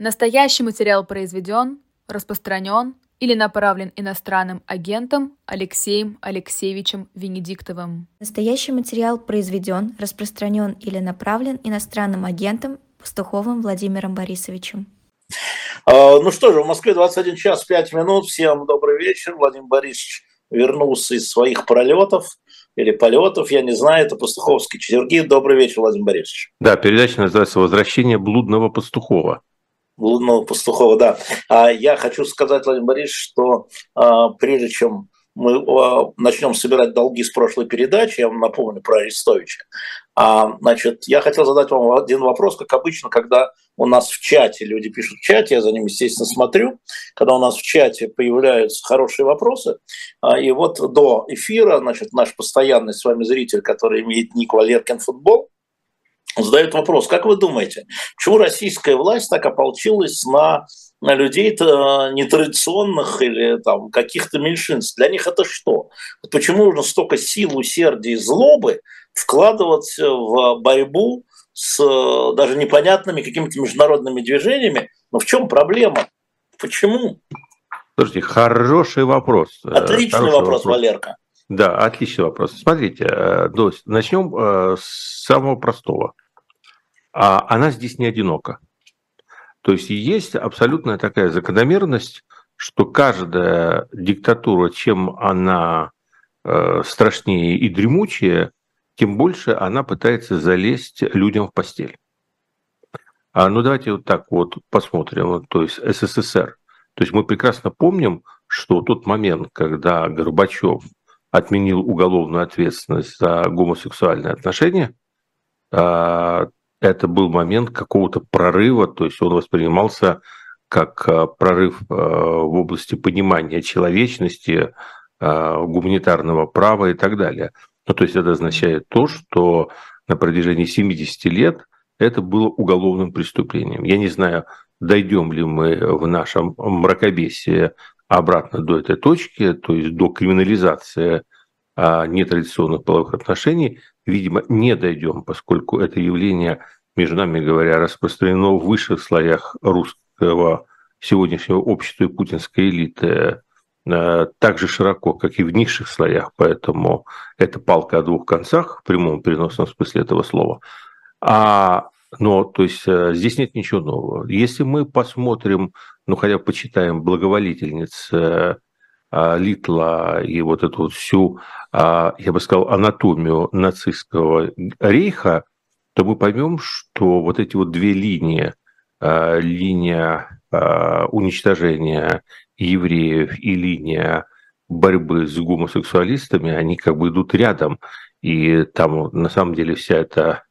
Настоящий материал произведен, распространен или направлен иностранным агентом Алексеем Алексеевичем Венедиктовым. Настоящий материал произведен, распространен или направлен иностранным агентом Пастуховым Владимиром Борисовичем. А, ну что же, в Москве 21 час 5 минут. Всем добрый вечер. Владимир Борисович вернулся из своих пролетов или полетов, я не знаю, это Пастуховский четверги. Добрый вечер, Владимир Борисович. Да, передача называется «Возвращение блудного пастухова». Блудного пастухова, да. А я хочу сказать, Владимир Борисович, что а, прежде чем мы а, начнем собирать долги с прошлой передачи, я вам напомню про Арестовича, а, значит, я хотел задать вам один вопрос, как обычно, когда у нас в чате, люди пишут в чате, я за ним, естественно, смотрю, когда у нас в чате появляются хорошие вопросы, а, и вот до эфира, значит, наш постоянный с вами зритель, который имеет ник Валеркин Футбол, задает вопрос, как вы думаете, почему российская власть так ополчилась на на людей-то нетрадиционных или там каких-то меньшинств. Для них это что? Почему нужно столько сил, усердия и злобы вкладывать в борьбу с э, даже непонятными какими-то международными движениями? Но в чем проблема? Почему? Слушайте, хороший вопрос. Э, отличный хороший вопрос, вопрос, Валерка. Да, отличный вопрос. Смотрите, э, начнем с самого простого. А она здесь не одинока. То есть есть абсолютная такая закономерность, что каждая диктатура, чем она э, страшнее и дремучее, тем больше она пытается залезть людям в постель. А, ну давайте вот так вот посмотрим, то есть СССР. То есть мы прекрасно помним, что тот момент, когда Горбачев отменил уголовную ответственность за гомосексуальные отношения, а, это был момент какого-то прорыва, то есть он воспринимался как э, прорыв э, в области понимания человечности, гуманитарного права и так далее. Ну, то есть это означает то, что на протяжении 70 лет это было уголовным преступлением. Я не знаю, дойдем ли мы в нашем мракобесии обратно до этой точки, то есть до криминализации нетрадиционных половых отношений, видимо, не дойдем, поскольку это явление, между нами говоря, распространено в высших слоях русского сегодняшнего общества и путинской элиты э, так же широко, как и в низших слоях, поэтому это палка о двух концах в прямом переносном смысле этого слова. А, но, то есть, э, здесь нет ничего нового. Если мы посмотрим, ну, хотя бы почитаем благоволительниц э, Литла и вот эту всю а, я бы сказал, анатомию нацистского рейха, то мы поймем, что вот эти вот две линии, а, линия а, уничтожения евреев и линия борьбы с гомосексуалистами, они как бы идут рядом. И там на самом деле вся эта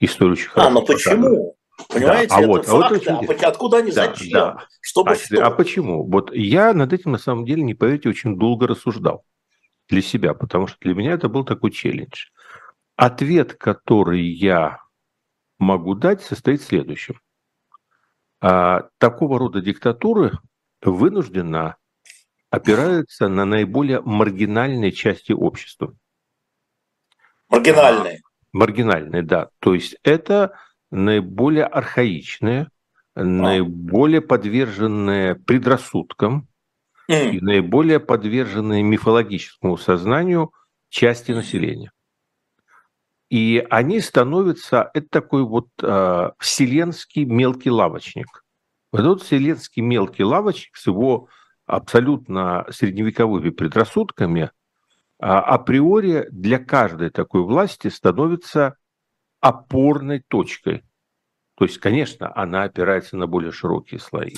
история очень хорошо. А, но почему? Понимаете, да, а это вот, факты, а вот, а откуда они, да, зачем? Да. Чтобы а, что? а почему? Вот я над этим на самом деле, не поверите, очень долго рассуждал для себя, потому что для меня это был такой челлендж. Ответ, который я могу дать, состоит в следующем. А, такого рода диктатуры вынужденно опираются на наиболее маргинальные части общества. Маргинальные. А, маргинальные, да. То есть это наиболее архаичные, а. наиболее подверженные предрассудкам, и наиболее подверженные мифологическому сознанию части населения. И они становятся, это такой вот э, вселенский мелкий лавочник. Вот этот вселенский мелкий лавочник с его абсолютно средневековыми предрассудками э, априори для каждой такой власти становится опорной точкой. То есть, конечно, она опирается на более широкие слои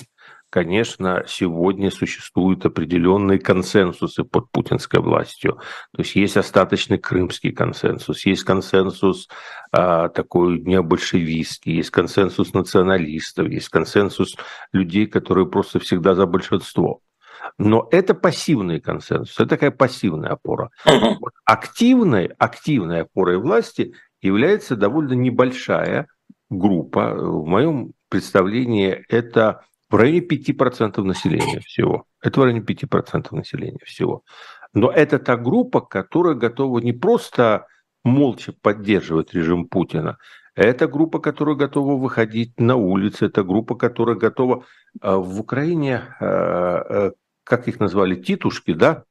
конечно, сегодня существуют определенные консенсусы под путинской властью. То есть есть остаточный крымский консенсус, есть консенсус а, такой необольшевистский, есть консенсус националистов, есть консенсус людей, которые просто всегда за большинство. Но это пассивный консенсус, это такая пассивная опора. Активной, активной опорой власти является довольно небольшая группа. В моем представлении это в районе 5% населения всего. Это в районе 5% населения всего. Но это та группа, которая готова не просто молча поддерживать режим Путина, Это группа, которая готова выходить на улицы, это группа, которая готова в Украине, как их назвали, титушки, да?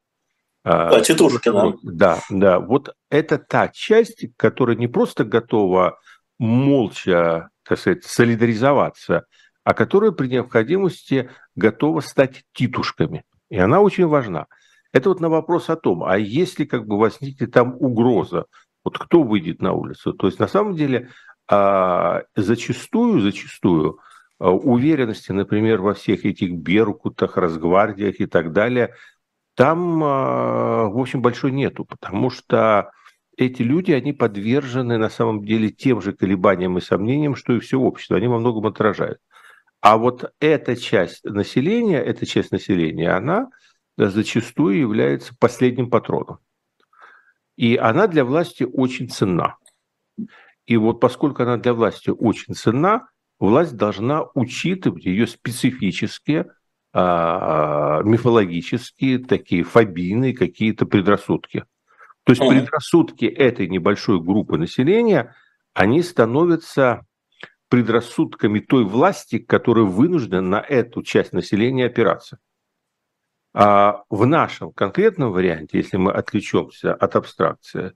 Да, титушки, да. Да, да. Вот это та часть, которая не просто готова молча, так сказать, солидаризоваться, а которая при необходимости готова стать титушками. И она очень важна. Это вот на вопрос о том, а если как бы возникнет там угроза, вот кто выйдет на улицу? То есть на самом деле а, зачастую, зачастую а, уверенности, например, во всех этих беркутах, разгвардиях и так далее, там, а, в общем, большой нету, потому что эти люди, они подвержены на самом деле тем же колебаниям и сомнениям, что и все общество. Они во многом отражают. А вот эта часть населения, эта часть населения, она зачастую является последним патроном. И она для власти очень ценна. И вот поскольку она для власти очень ценна, власть должна учитывать ее специфические, мифологические, такие фобийные какие-то предрассудки. То есть предрассудки этой небольшой группы населения, они становятся предрассудками той власти, которая вынуждена на эту часть населения опираться. А в нашем конкретном варианте, если мы отвлечемся от абстракции,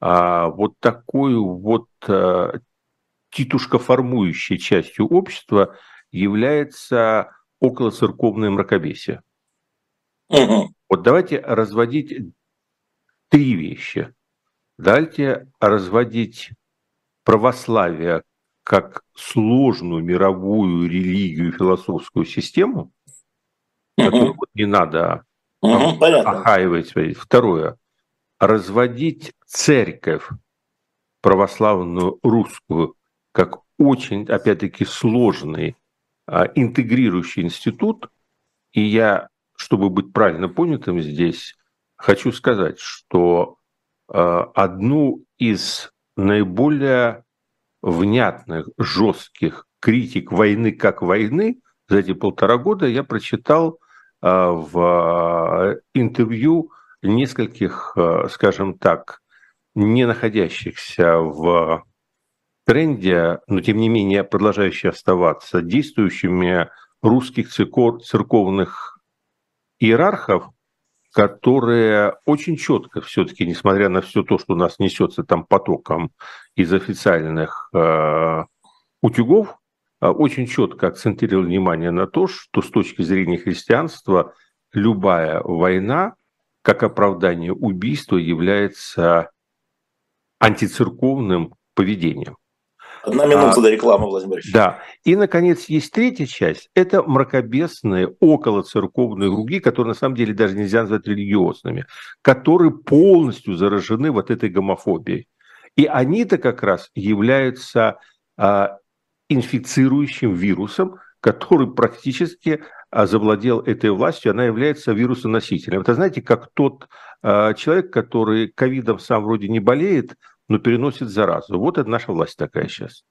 а вот такой вот а, титушкоформующей частью общества является околоцерковное мракобесие. Угу. Вот давайте разводить три вещи. Дайте разводить православие как сложную мировую религию, философскую систему, которую вот не надо угу, охаивать. Второе. Разводить церковь православную русскую как очень, опять-таки, сложный интегрирующий институт. И я, чтобы быть правильно понятым здесь, хочу сказать, что а, одну из наиболее внятных, жестких критик войны как войны за эти полтора года я прочитал а, в интервью нескольких, скажем так, не находящихся в тренде, но тем не менее продолжающие оставаться действующими русских церковных иерархов, которые очень четко все-таки, несмотря на все то, что у нас несется там потоком из официальных э, утюгов, э, очень четко акцентировали внимание на то, что с точки зрения христианства любая война как оправдание убийства является антицерковным поведением. Одна минута а, до рекламы, Владимир Борисович. Да. И, наконец, есть третья часть. Это мракобесные, околоцерковные круги, которые, на самом деле, даже нельзя назвать религиозными, которые полностью заражены вот этой гомофобией. И они-то как раз являются а, инфицирующим вирусом, который практически а, завладел этой властью, она является вирусоносителем. Это знаете, как тот а, человек, который ковидом сам вроде не болеет, но переносит заразу. Вот это наша власть такая сейчас.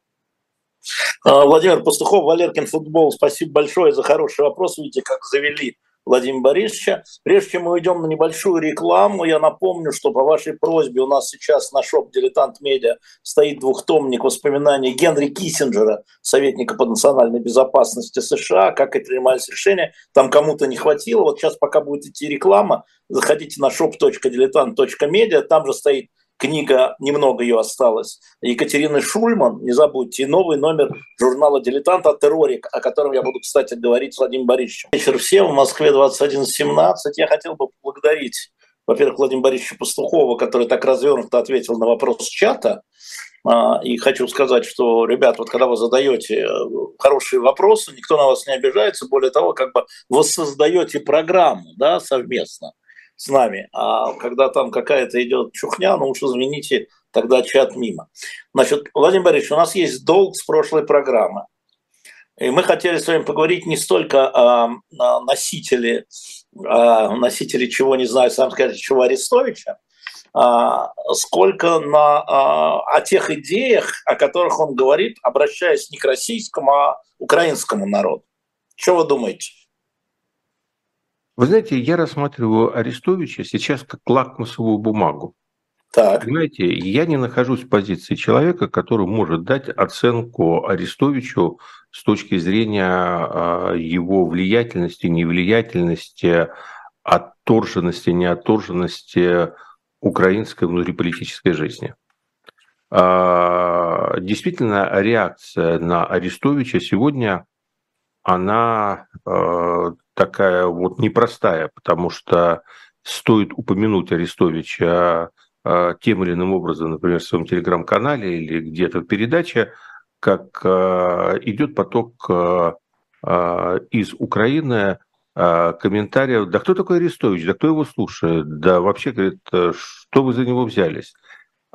А, Владимир Пастухов, Валеркин Футбол, спасибо большое за хороший вопрос. Видите, как завели Владимира Борисовича. Прежде чем мы уйдем на небольшую рекламу, я напомню, что по вашей просьбе у нас сейчас на шоп «Дилетант Медиа» стоит двухтомник воспоминаний Генри Киссинджера, советника по национальной безопасности США, как это принимались решения. Там кому-то не хватило. Вот сейчас, пока будет идти реклама, заходите на shop.diletant.media, там же стоит книга, немного ее осталось, Екатерины Шульман, не забудьте, и новый номер журнала «Дилетант» о терроре, о котором я буду, кстати, говорить с Владимиром Борисовичем. Вечер всем, в Москве 21.17. Я хотел бы поблагодарить, во-первых, Владимира Борисовича Пастухова, который так развернуто ответил на вопрос чата, а, и хочу сказать, что, ребят, вот когда вы задаете э, хорошие вопросы, никто на вас не обижается. Более того, как бы вы создаете программу да, совместно с нами. А когда там какая-то идет чухня, ну уж извините, тогда чат мимо. Значит, Владимир Борисович, у нас есть долг с прошлой программы. И мы хотели с вами поговорить не столько о, носителе, о носителе чего, не знаю, сам скажете, чего Арестовича, а, сколько на, а, о тех идеях, о которых он говорит, обращаясь не к российскому, а украинскому народу. Что вы думаете? Вы знаете, я рассматриваю Арестовича сейчас как лакмусовую бумагу. Так. Понимаете, я не нахожусь в позиции человека, который может дать оценку Арестовичу с точки зрения а, его влиятельности, невлиятельности, отторженности, неотторженности украинской внутриполитической жизни. А, действительно, реакция на Арестовича сегодня, она а, такая вот непростая, потому что стоит упомянуть Арестовича а, тем или иным образом, например, в своем телеграм-канале или где-то в передаче, как идет поток из Украины комментариев, да кто такой Арестович, да кто его слушает, да вообще, говорит, что вы за него взялись.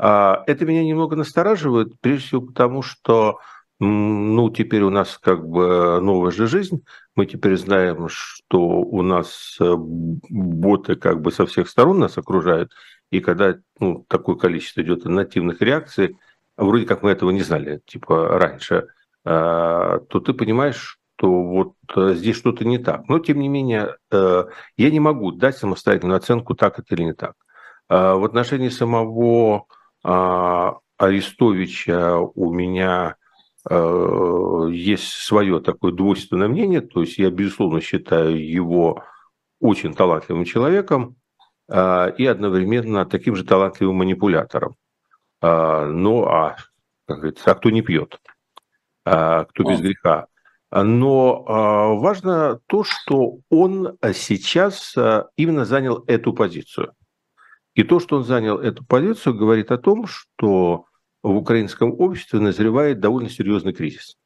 А, это меня немного настораживает, прежде всего потому, что ну, теперь у нас как бы новая же жизнь. Мы теперь знаем, что у нас э, боты как бы со всех сторон нас окружают. И когда ну, такое количество идет нативных реакций, вроде как мы этого не знали, типа раньше, а, то ты понимаешь, что вот э, здесь что-то не так. Но, тем не менее, э, я не могу дать самостоятельную оценку, так это или не так. В отношении самого а, Арестовича у меня э, есть свое такое двойственное мнение, то есть я, безусловно, считаю его очень талантливым человеком а, и одновременно таким же талантливым манипулятором. А, ну, а, как говорится, а кто не пьет, кто без греха. Но важно то, что он сейчас именно занял эту позицию. И то, что он занял эту позицию, говорит о том, что в украинском обществе назревает довольно серьезный кризис.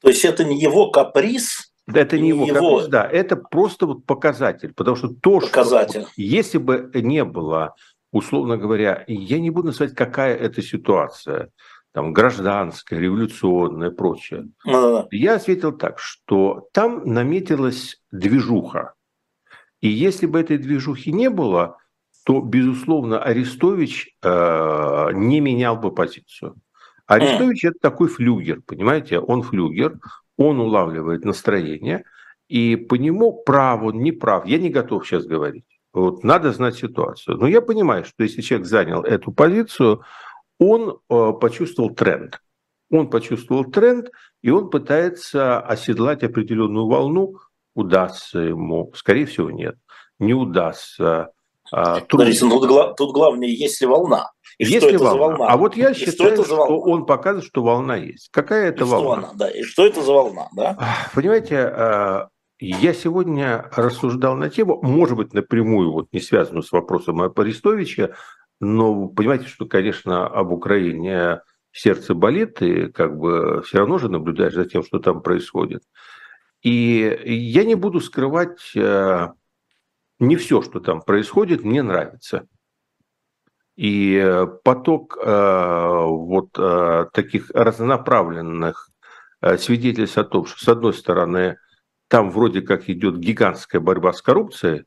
То есть это не его каприз, это не его, его... каприз, да, это просто вот показатель, потому что то, показатель. что если бы не было, условно говоря, я не буду называть, какая это ситуация, там гражданская, революционная, прочее. Ну, Я ответил так, что там наметилась движуха, и если бы этой движухи не было, то, безусловно, Арестович э, не менял бы позицию. Арестович это такой флюгер, понимаете, он флюгер, он улавливает настроение, и по нему прав он, не прав, я не готов сейчас говорить. Вот, надо знать ситуацию. Но я понимаю, что если человек занял эту позицию, он э, почувствовал тренд. Он почувствовал тренд, и он пытается оседлать определенную волну. Удастся ему? Скорее всего, нет. Не удастся. А, Подождите, ну, тут, гла- тут главное, есть ли волна. И есть что ли это волна? за волна? А вот я и считаю, что, что он показывает, что волна есть. Какая это и волна? Что она, да, и что это за волна, да? Понимаете, а, я сегодня рассуждал на тему, может быть, напрямую вот не связанную с вопросом о Арестовиче, но понимаете, что, конечно, об Украине сердце болит, и как бы все равно же наблюдаешь за тем, что там происходит. И я не буду скрывать а, не все, что там происходит, мне нравится. И э, поток э, вот э, таких разнонаправленных свидетельств о том, что, с одной стороны, там вроде как идет гигантская борьба с коррупцией,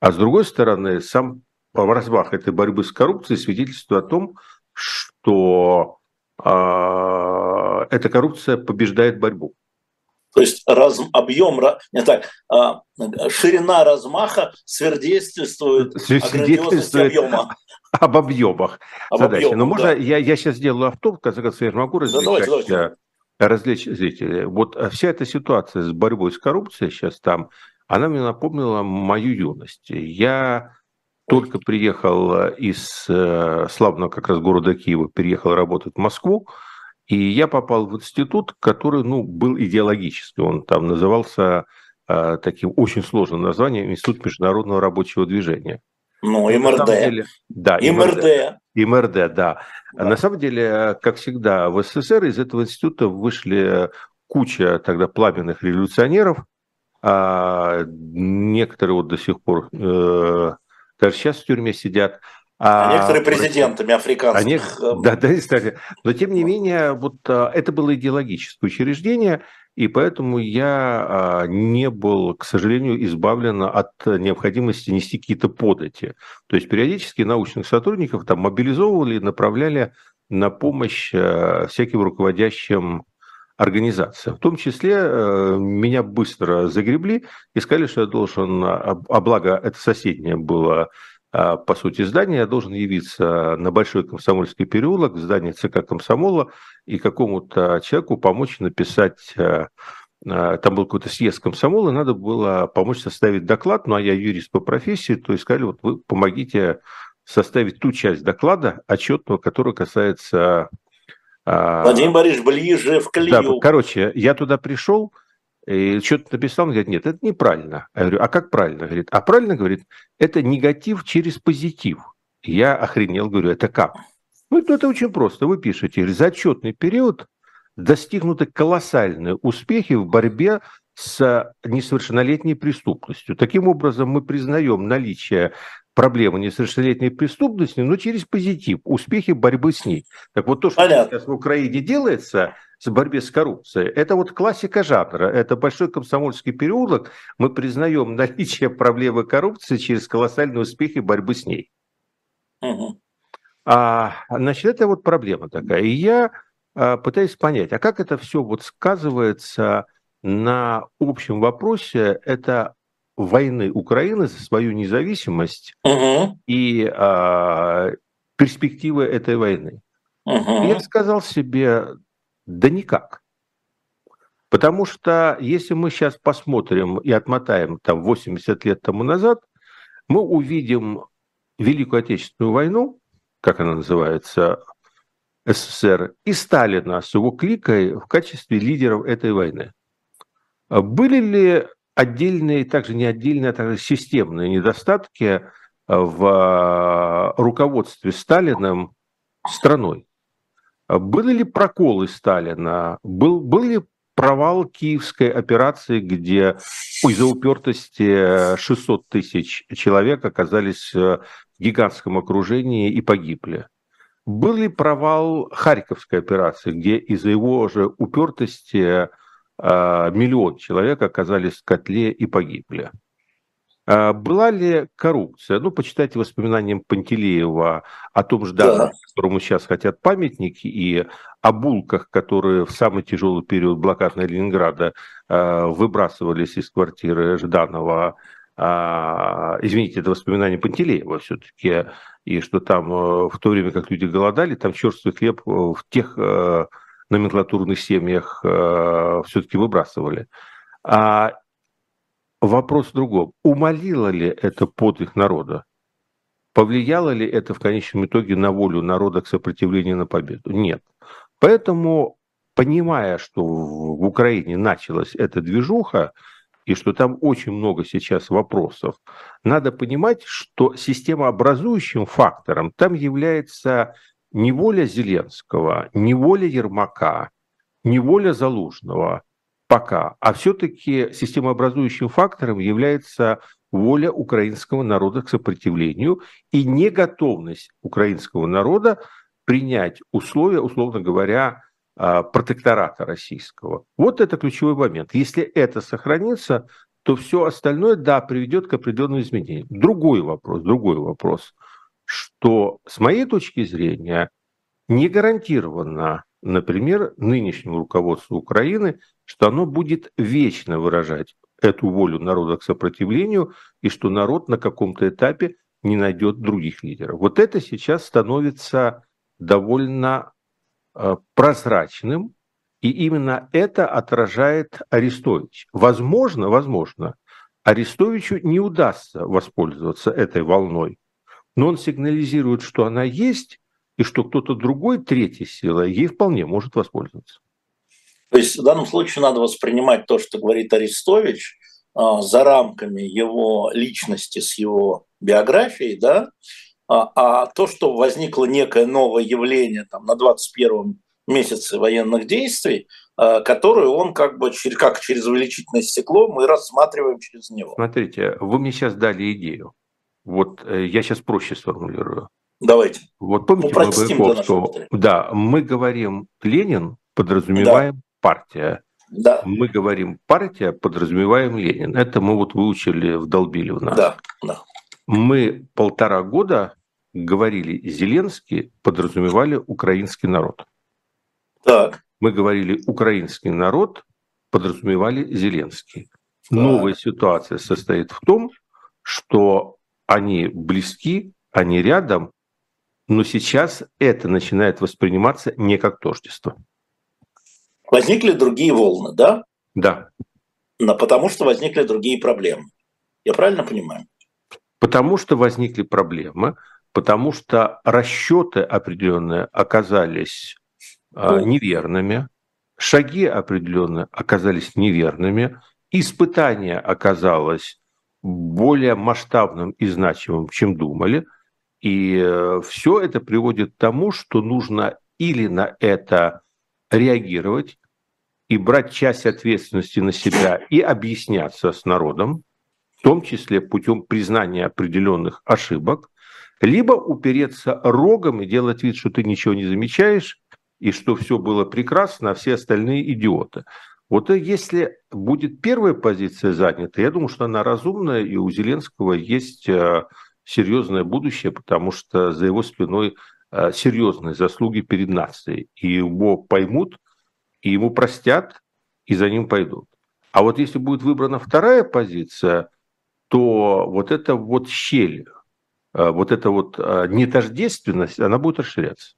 а с другой стороны, сам размах этой борьбы с коррупцией свидетельствует о том, что э, эта коррупция побеждает борьбу. То есть раз, объем, не так, а, ширина размаха свидетельствует, свидетельствует объема. Об объемах об задачи. Объемах, Но можно да. я, я сейчас сделаю автоп, в конце концов, я могу развлечь, да, давайте, давайте. развлечь зрителей. Вот вся эта ситуация с борьбой с коррупцией сейчас там, она мне напомнила мою юность. Я только приехал из э, славного как раз города Киева, переехал работать в Москву, и я попал в институт, который ну, был идеологический. Он там назывался э, таким очень сложным названием Институт международного рабочего движения. Ну, МРД. Деле, да, МРД. МРД, да. да. На самом деле, как всегда, в СССР из этого института вышли куча тогда пламенных революционеров, а некоторые вот до сих пор э, даже сейчас в тюрьме сидят. А, а некоторые президентами африканских. А не, да, да, кстати. Но тем не менее, вот а, это было идеологическое учреждение, и поэтому я а, не был, к сожалению, избавлен от необходимости нести какие-то подати. То есть периодически научных сотрудников там мобилизовывали и направляли на помощь всяким руководящим организациям. В том числе меня быстро загребли и сказали, что я должен, а благо это соседнее было по сути, здания, я должен явиться на Большой Комсомольский переулок, в здание ЦК Комсомола, и какому-то человеку помочь написать а, а, там был какой-то съезд комсомола, и надо было помочь составить доклад, ну а я юрист по профессии, то есть сказали, вот вы помогите составить ту часть доклада отчетного, которая касается... Владимир Борисович, ближе в колею. Да, короче, я туда пришел, и что-то написал, он говорит, нет, это неправильно. Я говорю, а как правильно? Говорит, а правильно, говорит, это негатив через позитив. Я охренел, говорю, это как? Ну, это очень просто. Вы пишете, за отчетный период достигнуты колоссальные успехи в борьбе с несовершеннолетней преступностью. Таким образом, мы признаем наличие проблемы несовершеннолетней преступности, но через позитив, успехи борьбы с ней. Так вот то, что Понятно. сейчас в Украине делается, с борьбе с коррупцией. Это вот классика жанра. Это большой комсомольский переулок. Мы признаем наличие проблемы коррупции через колоссальные успехи борьбы с ней. Угу. А, значит, это вот проблема такая. И я а, пытаюсь понять, а как это все вот сказывается на общем вопросе это войны Украины за свою независимость угу. и а, перспективы этой войны. Угу. Я сказал себе, да никак. Потому что если мы сейчас посмотрим и отмотаем там 80 лет тому назад, мы увидим Великую Отечественную войну, как она называется, СССР, и Сталина с его кликой в качестве лидеров этой войны. Были ли отдельные, также не отдельные, а также системные недостатки в руководстве Сталиным страной? Были ли проколы Сталина? Был, был ли провал киевской операции, где из-за упертости 600 тысяч человек оказались в гигантском окружении и погибли? Был ли провал Харьковской операции, где из-за его же упертости миллион человек оказались в котле и погибли? А была ли коррупция? Ну, почитайте воспоминания Пантелеева о том Жданове, да. которому сейчас хотят памятники, и о булках, которые в самый тяжелый период блокадного Ленинграда э, выбрасывались из квартиры Жданова. Э, извините, это воспоминания Пантелеева все-таки, и что там э, в то время, как люди голодали, там черствый хлеб в тех э, номенклатурных семьях э, все-таки выбрасывали. Вопрос в другом. Умолило ли это подвиг народа? Повлияло ли это в конечном итоге на волю народа к сопротивлению на победу? Нет. Поэтому, понимая, что в Украине началась эта движуха, и что там очень много сейчас вопросов, надо понимать, что системообразующим фактором там является не воля Зеленского, не воля Ермака, не воля Залужного – пока. А все-таки системообразующим фактором является воля украинского народа к сопротивлению и неготовность украинского народа принять условия, условно говоря, а, протектората российского. Вот это ключевой момент. Если это сохранится, то все остальное, да, приведет к определенным изменениям. Другой вопрос, другой вопрос, что с моей точки зрения не гарантированно, например, нынешнему руководству Украины что оно будет вечно выражать эту волю народа к сопротивлению, и что народ на каком-то этапе не найдет других лидеров. Вот это сейчас становится довольно э, прозрачным, и именно это отражает Арестович. Возможно, возможно, Арестовичу не удастся воспользоваться этой волной, но он сигнализирует, что она есть, и что кто-то другой, третья сила, ей вполне может воспользоваться. То есть в данном случае надо воспринимать то, что говорит Арестович, а, за рамками его личности с его биографией, да, а, а то, что возникло некое новое явление там, на 21 месяце военных действий, а, которое он как бы как через увеличительное стекло мы рассматриваем через него. Смотрите, вы мне сейчас дали идею. Вот э, я сейчас проще сформулирую. Давайте. Вот помните, ну, мы, да, мы говорим Ленин, подразумеваем партия. Да. Мы говорим партия, подразумеваем Ленин. Это мы вот выучили, вдолбили в нас. Да, да. Мы полтора года говорили Зеленский, подразумевали украинский народ. Так. Мы говорили украинский народ, подразумевали Зеленский. Так. Новая ситуация состоит в том, что они близки, они рядом, но сейчас это начинает восприниматься не как тождество. Возникли другие волны, да? Да. Но потому что возникли другие проблемы. Я правильно понимаю? Потому что возникли проблемы, потому что расчеты определенные оказались э, неверными, шаги определенные оказались неверными, испытание оказалось более масштабным и значимым, чем думали. И э, все это приводит к тому, что нужно или на это реагировать и брать часть ответственности на себя и объясняться с народом, в том числе путем признания определенных ошибок, либо упереться рогом и делать вид, что ты ничего не замечаешь, и что все было прекрасно, а все остальные идиоты. Вот если будет первая позиция занята, я думаю, что она разумная, и у Зеленского есть э, серьезное будущее, потому что за его спиной э, серьезные заслуги перед нацией. И его поймут, и ему простят, и за ним пойдут. А вот если будет выбрана вторая позиция, то вот эта вот щель Э, вот эта вот э, нетождественность, она будет расширяться.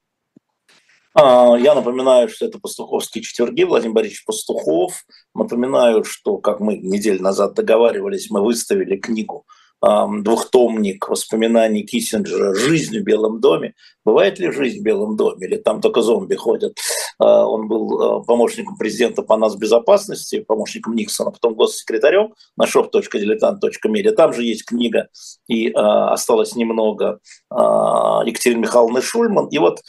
А, я напоминаю, что это пастуховские четверги, Владимир Борисович Пастухов. Напоминаю, что, как мы неделю назад договаривались, мы выставили книгу двухтомник воспоминаний Киссинджера «Жизнь в Белом доме». Бывает ли жизнь в Белом доме? Или там только зомби ходят? А, он был а, помощником президента по нас безопасности, помощником Никсона, потом госсекретарем на shop.diletant.media. Там же есть книга, и а, осталось немного Екатерины Михайловны Шульман. И вот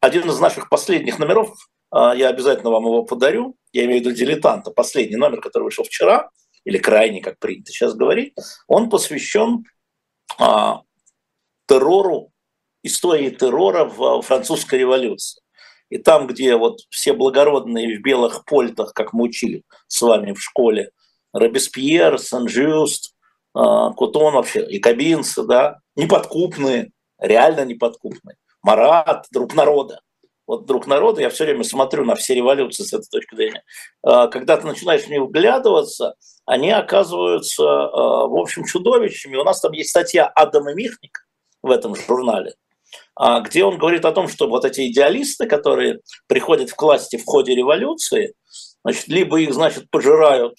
один из наших последних номеров, я обязательно вам его подарю, я имею в виду «Дилетанта», последний номер, который вышел вчера, или крайний, как принято сейчас говорить, он посвящен а, террору, истории террора в французской революции. И там, где вот все благородные в белых польтах, как мы учили с вами в школе, Робеспьер, Сан-Жюст, а, Кутон вообще, и Кабинцы, да, неподкупные, реально неподкупные. Марат, друг народа вот друг народа, я все время смотрю на все революции с этой точки зрения, а, когда ты начинаешь в них вглядываться, они оказываются, а, в общем, чудовищами. У нас там есть статья Адама Михника в этом журнале, а, где он говорит о том, что вот эти идеалисты, которые приходят к власти в ходе революции, значит, либо их, значит, пожирают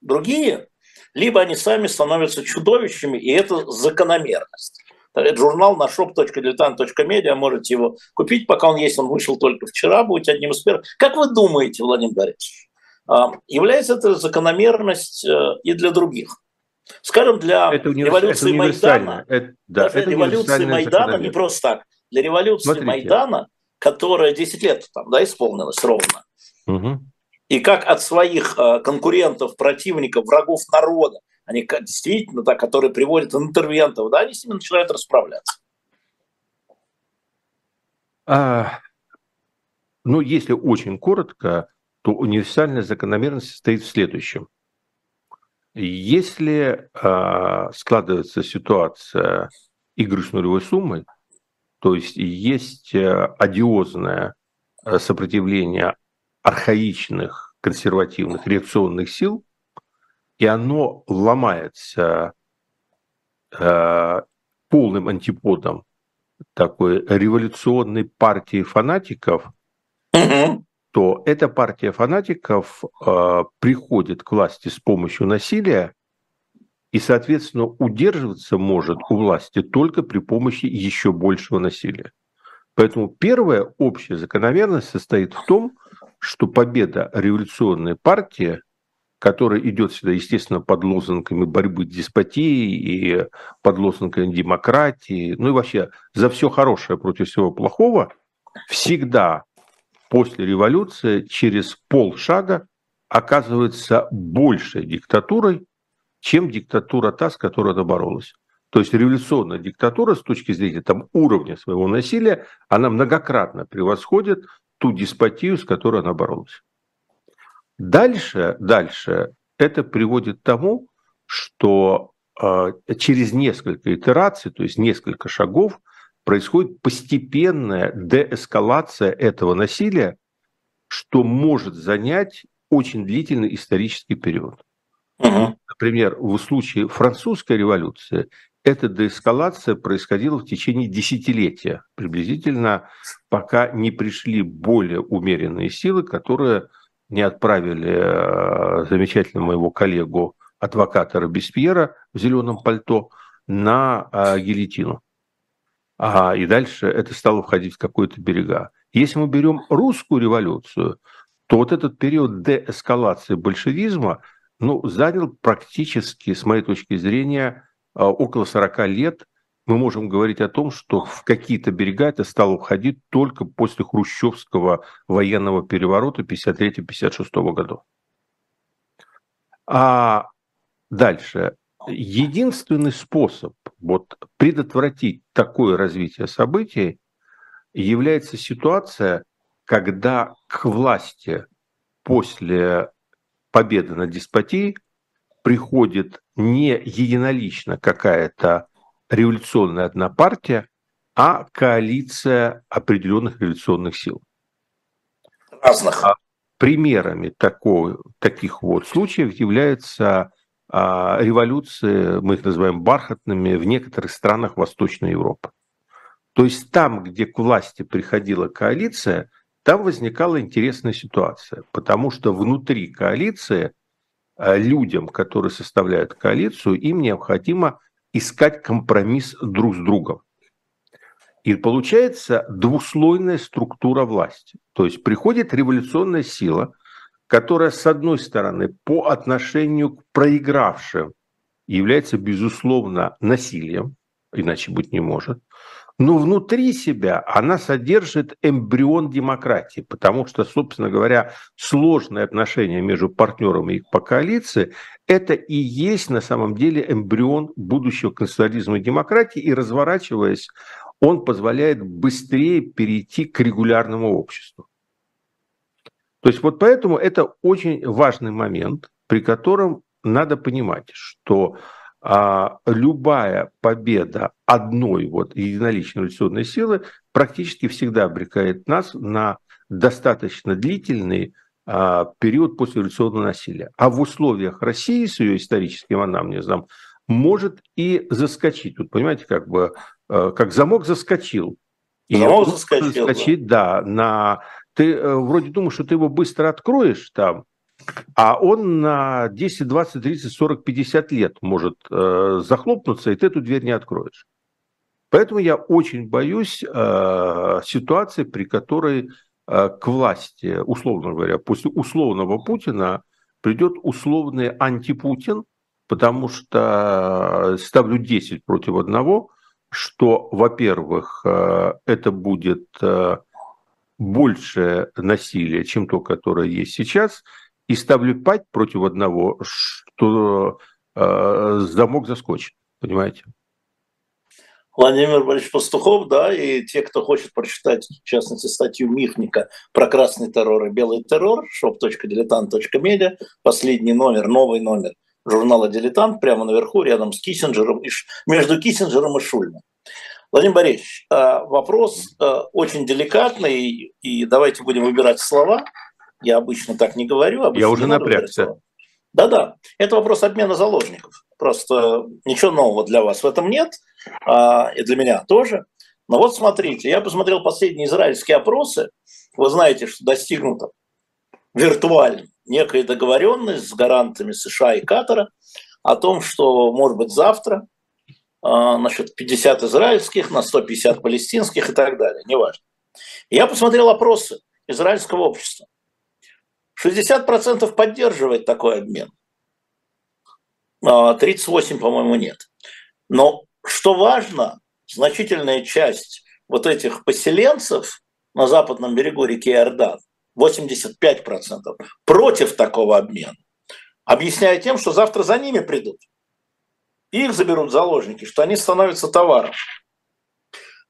другие, либо они сами становятся чудовищами, и это закономерность. Это журнал на shop.diletant.media, можете его купить, пока он есть, он вышел только вчера, будет одним из первых. Как вы думаете, Владимир Борисович, а, является это закономерность э, и для других? Скажем, для это революции это Майдана, это, да, даже это революции Майдана не просто так, для революции Смотрите. Майдана, которая 10 лет там, да, исполнилась ровно, угу. и как от своих э, конкурентов, противников, врагов народа они действительно, да, которые приводят интервентов, да, они с ними начинают расправляться. А, ну, если очень коротко, то универсальная закономерность состоит в следующем. Если а, складывается ситуация игры с нулевой суммой, то есть есть а, одиозное а, сопротивление архаичных консервативных реакционных сил, и оно ломается э, полным антиподом такой революционной партии фанатиков, угу. то эта партия фанатиков э, приходит к власти с помощью насилия и, соответственно, удерживаться может у власти только при помощи еще большего насилия. Поэтому первая общая закономерность состоит в том, что победа революционной партии который идет сюда, естественно, под лозунгами борьбы с деспотией и под лозунгами демократии, ну и вообще за все хорошее против всего плохого, всегда после революции через полшага оказывается большей диктатурой, чем диктатура та, с которой она боролась. То есть революционная диктатура с точки зрения там, уровня своего насилия, она многократно превосходит ту деспотию, с которой она боролась. Дальше, дальше это приводит к тому, что э, через несколько итераций, то есть несколько шагов, происходит постепенная деэскалация этого насилия, что может занять очень длительный исторический период. Угу. Например, в случае французской революции эта деэскалация происходила в течение десятилетия, приблизительно, пока не пришли более умеренные силы, которые не отправили э, замечательно моего коллегу, адвоката Робеспьера в зеленом пальто на э, гильотину. Ага, и дальше это стало входить в какой-то берега. Если мы берем русскую революцию, то вот этот период деэскалации большевизма ну, занял практически, с моей точки зрения, а, около 40 лет. Мы можем говорить о том, что в какие-то берега это стало входить только после хрущевского военного переворота 53-56 годов. А дальше. Единственный способ вот, предотвратить такое развитие событий является ситуация, когда к власти после победы над деспотией приходит не единолично какая-то революционная одна партия, а коалиция определенных революционных сил. Разных. А примерами такого, таких вот случаев являются а, революции, мы их называем бархатными, в некоторых странах Восточной Европы. То есть там, где к власти приходила коалиция, там возникала интересная ситуация, потому что внутри коалиции а, людям, которые составляют коалицию, им необходимо искать компромисс друг с другом. И получается двуслойная структура власти. То есть приходит революционная сила, которая, с одной стороны, по отношению к проигравшим является, безусловно, насилием, иначе быть не может но внутри себя она содержит эмбрион демократии, потому что, собственно говоря, сложные отношения между партнерами и по коалиции – это и есть на самом деле эмбрион будущего конституционализма и демократии, и разворачиваясь, он позволяет быстрее перейти к регулярному обществу. То есть вот поэтому это очень важный момент, при котором надо понимать, что а, любая победа одной вот единоличной революционной силы практически всегда обрекает нас на достаточно длительный а, период после революционного насилия. А в условиях России с ее историческим анамнезом может и заскочить. Вот понимаете, как бы а, как замок заскочил. И замок заскочил. Заскочить, да. да, на ты э, вроде думаешь, что ты его быстро откроешь там, а он на 10, 20, 30, 40, 50 лет может э, захлопнуться, и ты эту дверь не откроешь. Поэтому я очень боюсь э, ситуации, при которой э, к власти, условно говоря, после условного Путина придет условный антипутин, потому что э, ставлю 10 против одного, что, во-первых, э, это будет э, больше насилия, чем то, которое есть сейчас – и ставлю 5 против одного, что э, замок заскочит, понимаете? Владимир Борисович Пастухов, да, и те, кто хочет прочитать, в частности, статью Михника про красный террор и белый террор, shop.diletant.media, последний номер, новый номер журнала «Дилетант», прямо наверху, рядом с Киссинджером, между Киссинджером и Шульмом. Владимир Борисович, э, вопрос э, очень деликатный, и давайте будем выбирать слова – я обычно так не говорю. Обычно Я уже напрягся. Да-да, это вопрос обмена заложников. Просто ничего нового для вас в этом нет, а, и для меня тоже. Но вот смотрите, я посмотрел последние израильские опросы. Вы знаете, что достигнута виртуально некая договоренность с гарантами США и Катара о том, что, может быть, завтра а, насчет 50 израильских на 150 палестинских и так далее, неважно. Я посмотрел опросы израильского общества. 60% поддерживает такой обмен. 38, а, по-моему, нет. Но что важно, значительная часть вот этих поселенцев на западном берегу реки Иордан, 85% против такого обмена, объясняя тем, что завтра за ними придут. их заберут заложники, что они становятся товаром.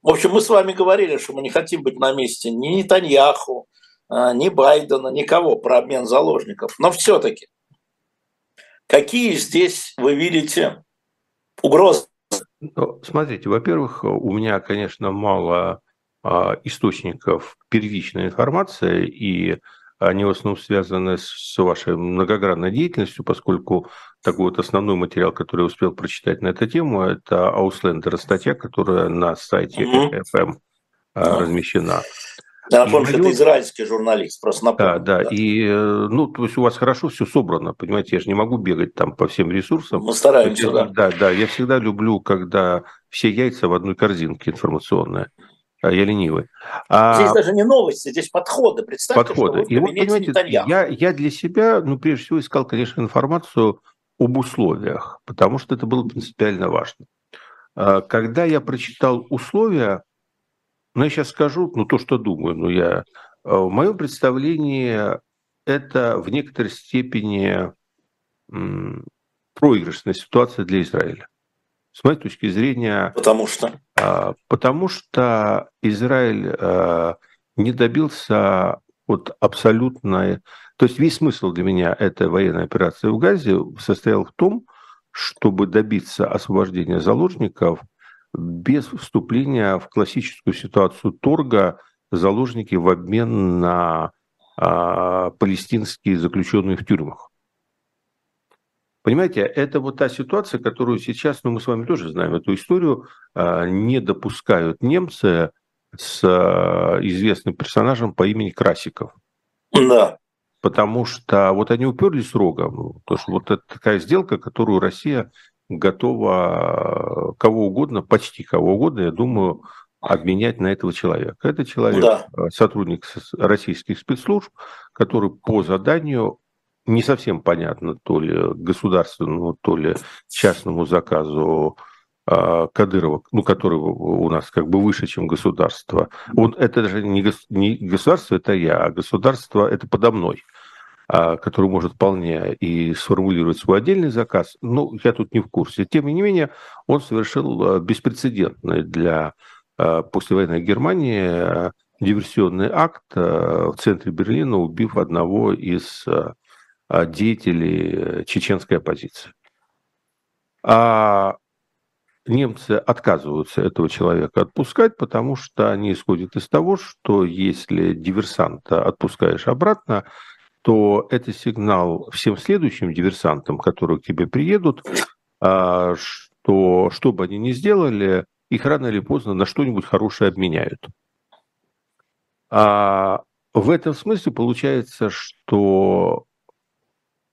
В общем, мы с вами говорили, что мы не хотим быть на месте ни Нетаньяху, ни Байдена, никого про обмен заложников. Но все-таки, какие здесь вы видите угрозы? Ну, смотрите, во-первых, у меня, конечно, мало а, источников первичной информации, и они в основном связаны с вашей многогранной деятельностью, поскольку такой вот основной материал, который я успел прочитать на эту тему, это Ауслендера статья, которая на сайте mm-hmm. FM mm-hmm. размещена. Я напомню, что это израильский журналист, просто напомню. Да, да, да, и, э, ну, то есть у вас хорошо все собрано, понимаете, я же не могу бегать там по всем ресурсам. Мы стараемся, есть, да. Да, да, я всегда люблю, когда все яйца в одной корзинке информационной. А я ленивый. А... Здесь даже не новости, здесь подходы. Представьте, подходы. что вы в вот, понимаете, я, я для себя, ну, прежде всего, искал, конечно, информацию об условиях, потому что это было принципиально важно. А, когда я прочитал условия, ну, я сейчас скажу, ну, то, что думаю, но я... А, в моем представлении это в некоторой степени проигрышная ситуация для Израиля. С моей точки зрения... Потому что? А, потому что Израиль не добился вот абсолютной... То есть весь смысл для меня этой военной операции в Газе состоял в том, чтобы добиться освобождения заложников – без вступления в классическую ситуацию торга заложники в обмен на а, палестинские заключенные в тюрьмах. Понимаете, это вот та ситуация, которую сейчас, ну мы с вами тоже знаем эту историю, а, не допускают немцы с а, известным персонажем по имени Красиков. Да. Потому что вот они уперлись рогом, потому что вот это такая сделка, которую Россия готова кого угодно, почти кого угодно, я думаю, обменять на этого человека. Это человек, да. Э, сотрудник российских спецслужб, который по заданию не совсем понятно, то ли государственному, то ли частному заказу э, Кадырова, ну, который у нас как бы выше, чем государство. Вот это даже не государство, это я, а государство это подо мной. А, который может вполне и сформулировать свой отдельный заказ. Ну, я тут не в курсе. Тем не менее, он совершил а, беспрецедентный для а, послевоенной Германии диверсионный акт в центре Берлина, убив одного из деятелей чеченской оппозиции. А немцы отказываются этого человека отпускать, потому что они исходят из того, что если диверсанта отпускаешь обратно, то это сигнал всем следующим диверсантам, которые к тебе приедут, а, что что бы они ни сделали, их рано или поздно на что-нибудь хорошее обменяют. А в этом смысле получается, что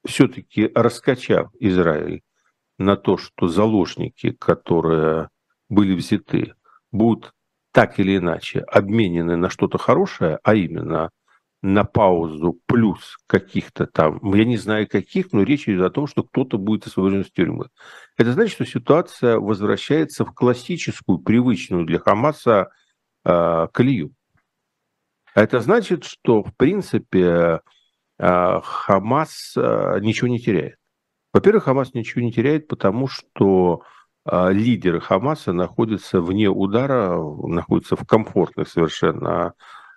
все-таки раскачав Израиль на то, что заложники, которые были взяты, будут так или иначе обменены на что-то хорошее, а именно – на паузу плюс каких-то там, я не знаю каких, но речь идет о том, что кто-то будет освобожден из тюрьмы. Это значит, что ситуация возвращается в классическую, привычную для Хамаса э, колею. Это значит, что, в принципе, э, Хамас э, ничего не теряет. Во-первых, Хамас ничего не теряет, потому что э, лидеры Хамаса находятся вне удара, находятся в комфортных совершенно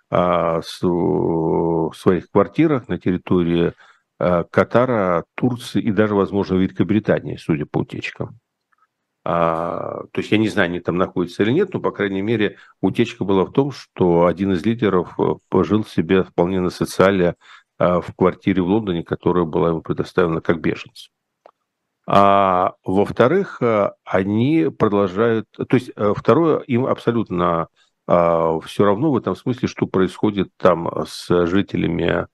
в своих квартирах на территории а, Катара, Турции и даже, возможно, Великобритании, судя по утечкам. А, то есть я не знаю, они там находятся или нет, но, по крайней мере, утечка была в том, что один из лидеров э, пожил себе вполне на социале в квартире в Лондоне, которая была ему предоставлена как беженцу. А во-вторых, э, они продолжают... То есть э, второе, им абсолютно а, все равно в этом смысле, что происходит там с жителями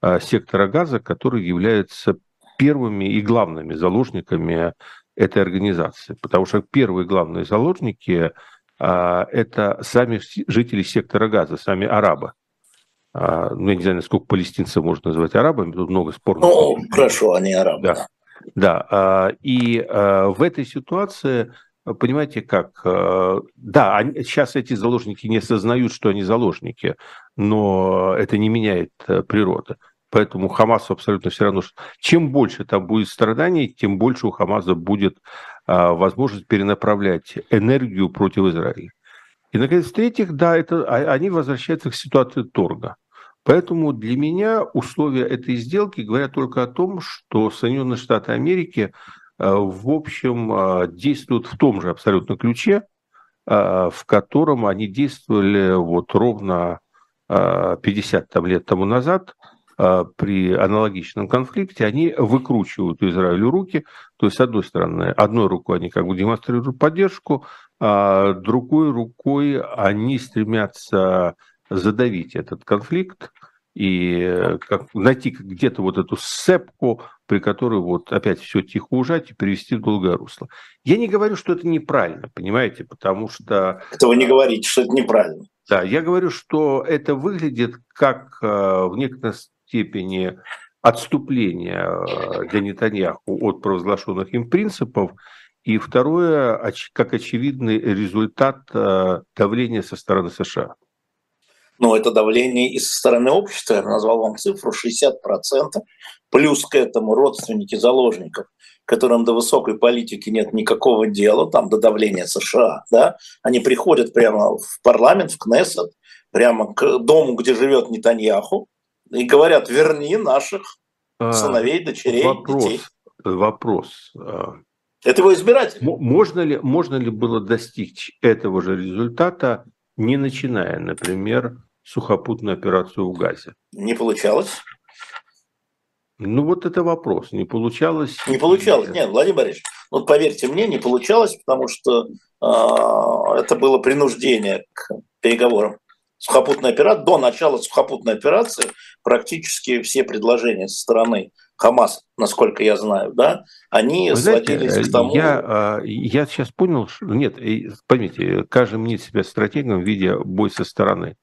а, сектора газа, которые являются первыми и главными заложниками этой организации. Потому что первые главные заложники а, это сами жители сектора газа, сами арабы. Ну, я не знаю, насколько палестинцев можно назвать арабами, тут много спорных. Ну, хорошо, они арабы. Да. Да, и в этой ситуации понимаете как, э, да, сейчас эти заложники не осознают, что они заложники, но это не меняет э, природы. Поэтому Хамасу абсолютно все равно, что чем больше там будет страданий, тем больше у Хамаса будет а, возможность перенаправлять энергию против Израиля. И, наконец, в-третьих, да, это, а, они возвращаются к ситуации торга. Поэтому для меня условия этой сделки говорят только о том, что Соединенные Штаты Америки Э, в общем, э, действуют в том же абсолютно ключе, э, в котором они действовали вот ровно 50 там, лет тому назад, при аналогичном конфликте, они выкручивают Израилю руки. То есть, с одной стороны, одной рукой они как бы демонстрируют поддержку, а другой рукой они стремятся задавить этот конфликт и как, найти где-то вот эту сцепку, при которой вот опять все тихо ужать и перевести в долгое русло. Я не говорю, что это неправильно, понимаете, потому что... Это вы не говорите, что это неправильно. Да, я говорю, что это выглядит как э, в некоторой степени отступление э, для Нетаньяху от провозглашенных им принципов, и второе, как очевидный результат э, давления со стороны США. Ну, это давление и со стороны общества, я назвал вам цифру, 60%, плюс к этому родственники заложников, которым до высокой политики нет никакого дела, там до давления США, да, они приходят прямо в парламент, в Кнессет, прямо к дому, где живет Нетаньяху, и говорят, верни наших а, сыновей, дочерей, вопрос, детей. Вопрос. А, Это его избиратель. Можно ли, можно ли было достичь этого же результата, не начиная, например, сухопутную операцию в Газе? Не получалось. Ну вот это вопрос. Не получалось? Не получалось. Нет, Владимир Борисович, вот поверьте мне, не получалось, потому что э, это было принуждение к переговорам. Сухопутная операция, до начала сухопутной операции практически все предложения со стороны Хамас, насколько я знаю, да, они Вы сводились знаете, к тому... Я, а, я сейчас понял, что... Нет, поймите, каждый мнит себя стратегом, видя бой со стороны.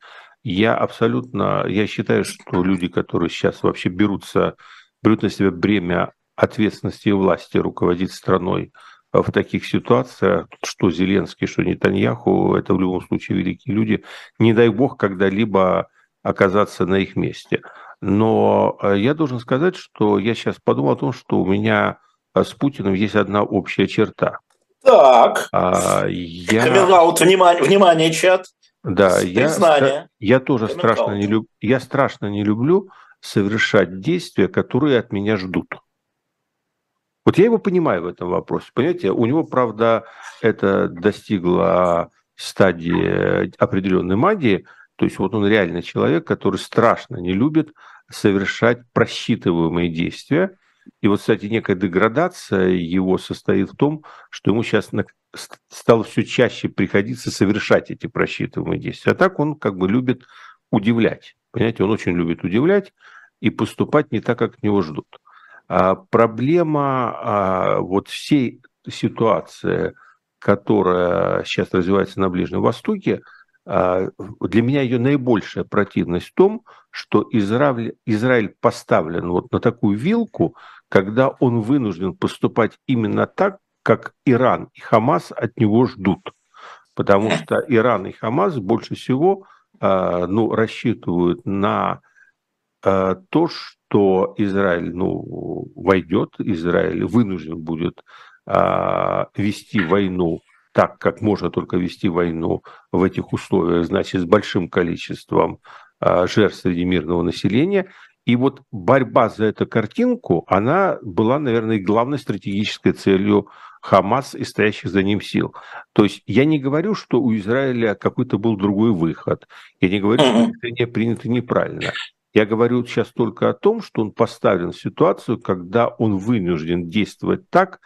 Я абсолютно... Я считаю, что люди, которые сейчас вообще берутся берут на себя бремя ответственности и власти руководить страной в таких ситуациях, что Зеленский, что Нетаньяху, это в любом случае великие люди. Не дай бог когда-либо оказаться на их месте. Но э, я должен сказать, что я сейчас подумал о том, что у меня э, с Путиным есть одна общая черта. Так. А, я... Камилаут, внимание, внимание, чат. Да, я, я тоже страшно не, люб... я страшно не люблю совершать действия, которые от меня ждут. Вот я его понимаю в этом вопросе. Понимаете, у него, правда, это достигло стадии определенной магии, то есть вот он реально человек, который страшно не любит совершать просчитываемые действия. И вот, кстати, некая деградация его состоит в том, что ему сейчас стало все чаще приходиться совершать эти просчитываемые действия. А так он как бы любит удивлять. Понимаете, он очень любит удивлять и поступать не так, как от него ждут. А проблема а, вот всей ситуации, которая сейчас развивается на Ближнем Востоке, для меня ее наибольшая противность в том, что Израиль, Израиль поставлен вот на такую вилку, когда он вынужден поступать именно так, как Иран и Хамас от него ждут. Потому что Иран и Хамас больше всего а, ну, рассчитывают на а, то, что Израиль ну, войдет, Израиль вынужден будет а, вести войну так, как можно только вести войну в этих условиях, значит, с большим количеством жертв среди мирного населения. И вот борьба за эту картинку, она была, наверное, главной стратегической целью Хамас и стоящих за ним сил. То есть я не говорю, что у Израиля какой-то был другой выход. Я не говорю, что решение принято неправильно. Я говорю сейчас только о том, что он поставлен в ситуацию, когда он вынужден действовать так,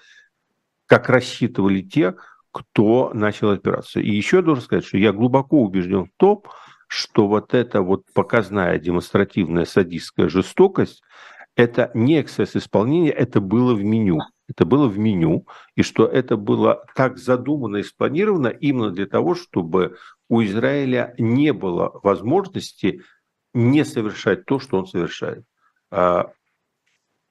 как рассчитывали те, кто начал операцию. И еще должен сказать, что я глубоко убежден в том, что вот эта вот показная демонстративная садистская жестокость, это не эксцесс исполнения, это было в меню это было в меню, и что это было так задумано и спланировано именно для того, чтобы у Израиля не было возможности не совершать то, что он совершает. А,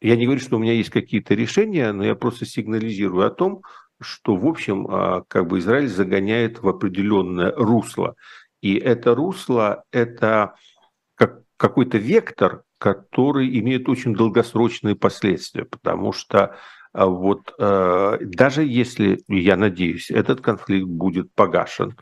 я не говорю, что у меня есть какие-то решения, но я просто сигнализирую о том, что, в общем, а, как бы Израиль загоняет в определенное русло. И это русло – это как какой-то вектор, который имеет очень долгосрочные последствия, потому что а вот э, даже если, я надеюсь, этот конфликт будет погашен,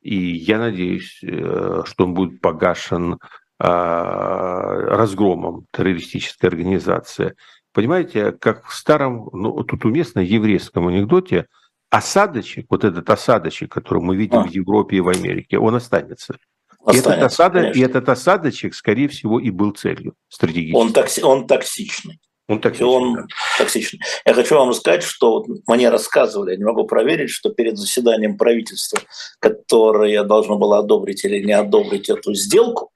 и я надеюсь, э, что он будет погашен а, разгромом террористической организации. Понимаете, как в старом, ну, тут уместно еврейском анекдоте, осадочек, вот этот осадочек, который мы видим а. в Европе и в Америке, он останется. И этот, осада, и этот осадочек, скорее всего, и был целью стратегической. Он, токси, он токсичный. Он токсичный. Он да. токсичный. Я хочу вам сказать, что мне рассказывали, я не могу проверить, что перед заседанием правительства, которое должно было одобрить или не одобрить эту сделку,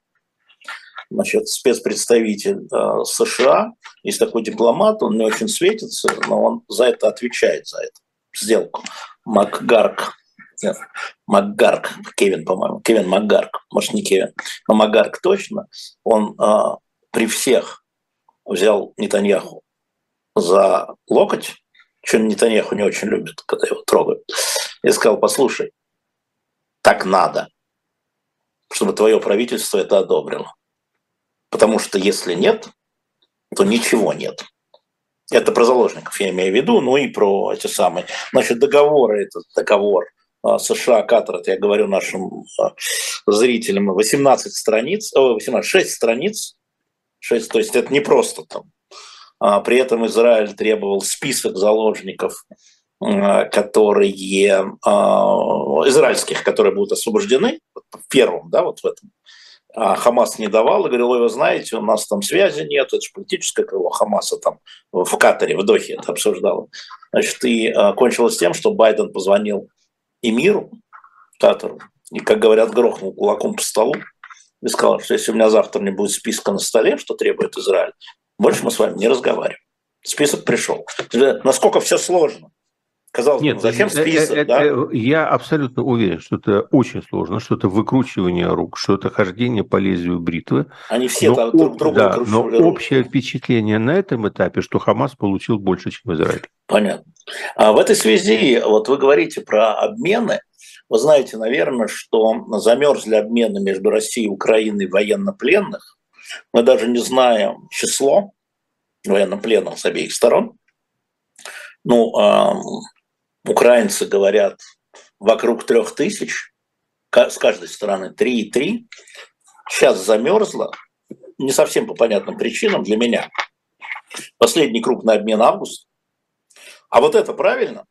значит, спецпредставитель э, США, есть такой дипломат, он не очень светится, но он за это отвечает, за эту сделку. Макгарк, Макгарк, Кевин, по-моему, Кевин Макгарк, может, не Кевин, но Макгарк точно, он э, при всех взял Нетаньяху за локоть, что Нетаньяху не очень любит, когда его трогают, и сказал, послушай, так надо, чтобы твое правительство это одобрило. Потому что если нет, то ничего нет. Это про заложников я имею в виду, ну и про эти самые. Значит, договоры, этот договор а, США, Катар, это я говорю нашим а, зрителям, 18 страниц, 18, 6 страниц, 6, то есть это не просто там. А, при этом Израиль требовал список заложников, которые израильских, которые будут освобождены в первом, да, вот в этом Хамас не давал и говорил, вы знаете, у нас там связи нет, это же политическое крыло Хамаса там в Катаре, в Дохе это обсуждало. Значит, и а, кончилось тем, что Байден позвонил Эмиру, Катару, и, как говорят, грохнул кулаком по столу и сказал, что если у меня завтра не будет списка на столе, что требует Израиль, больше мы с вами не разговариваем. Список пришел. Насколько все сложно. Казалось Нет, бы, зачем э, э, список? Это, да? Э, я абсолютно уверен, что это очень сложно, что это выкручивание рук, что это хождение по лезвию бритвы. Они все но, там друг друга да, Но руки. общее впечатление на этом этапе, что Хамас получил больше, чем Израиль. Понятно. А в этой связи, вот вы говорите про обмены. Вы знаете, наверное, что замерзли обмены между Россией и Украиной военнопленных. Мы даже не знаем число военнопленных с обеих сторон. Ну, украинцы говорят вокруг трех тысяч, с каждой стороны 3,3. Сейчас замерзло, не совсем по понятным причинам для меня. Последний крупный обмен август. А вот это правильно?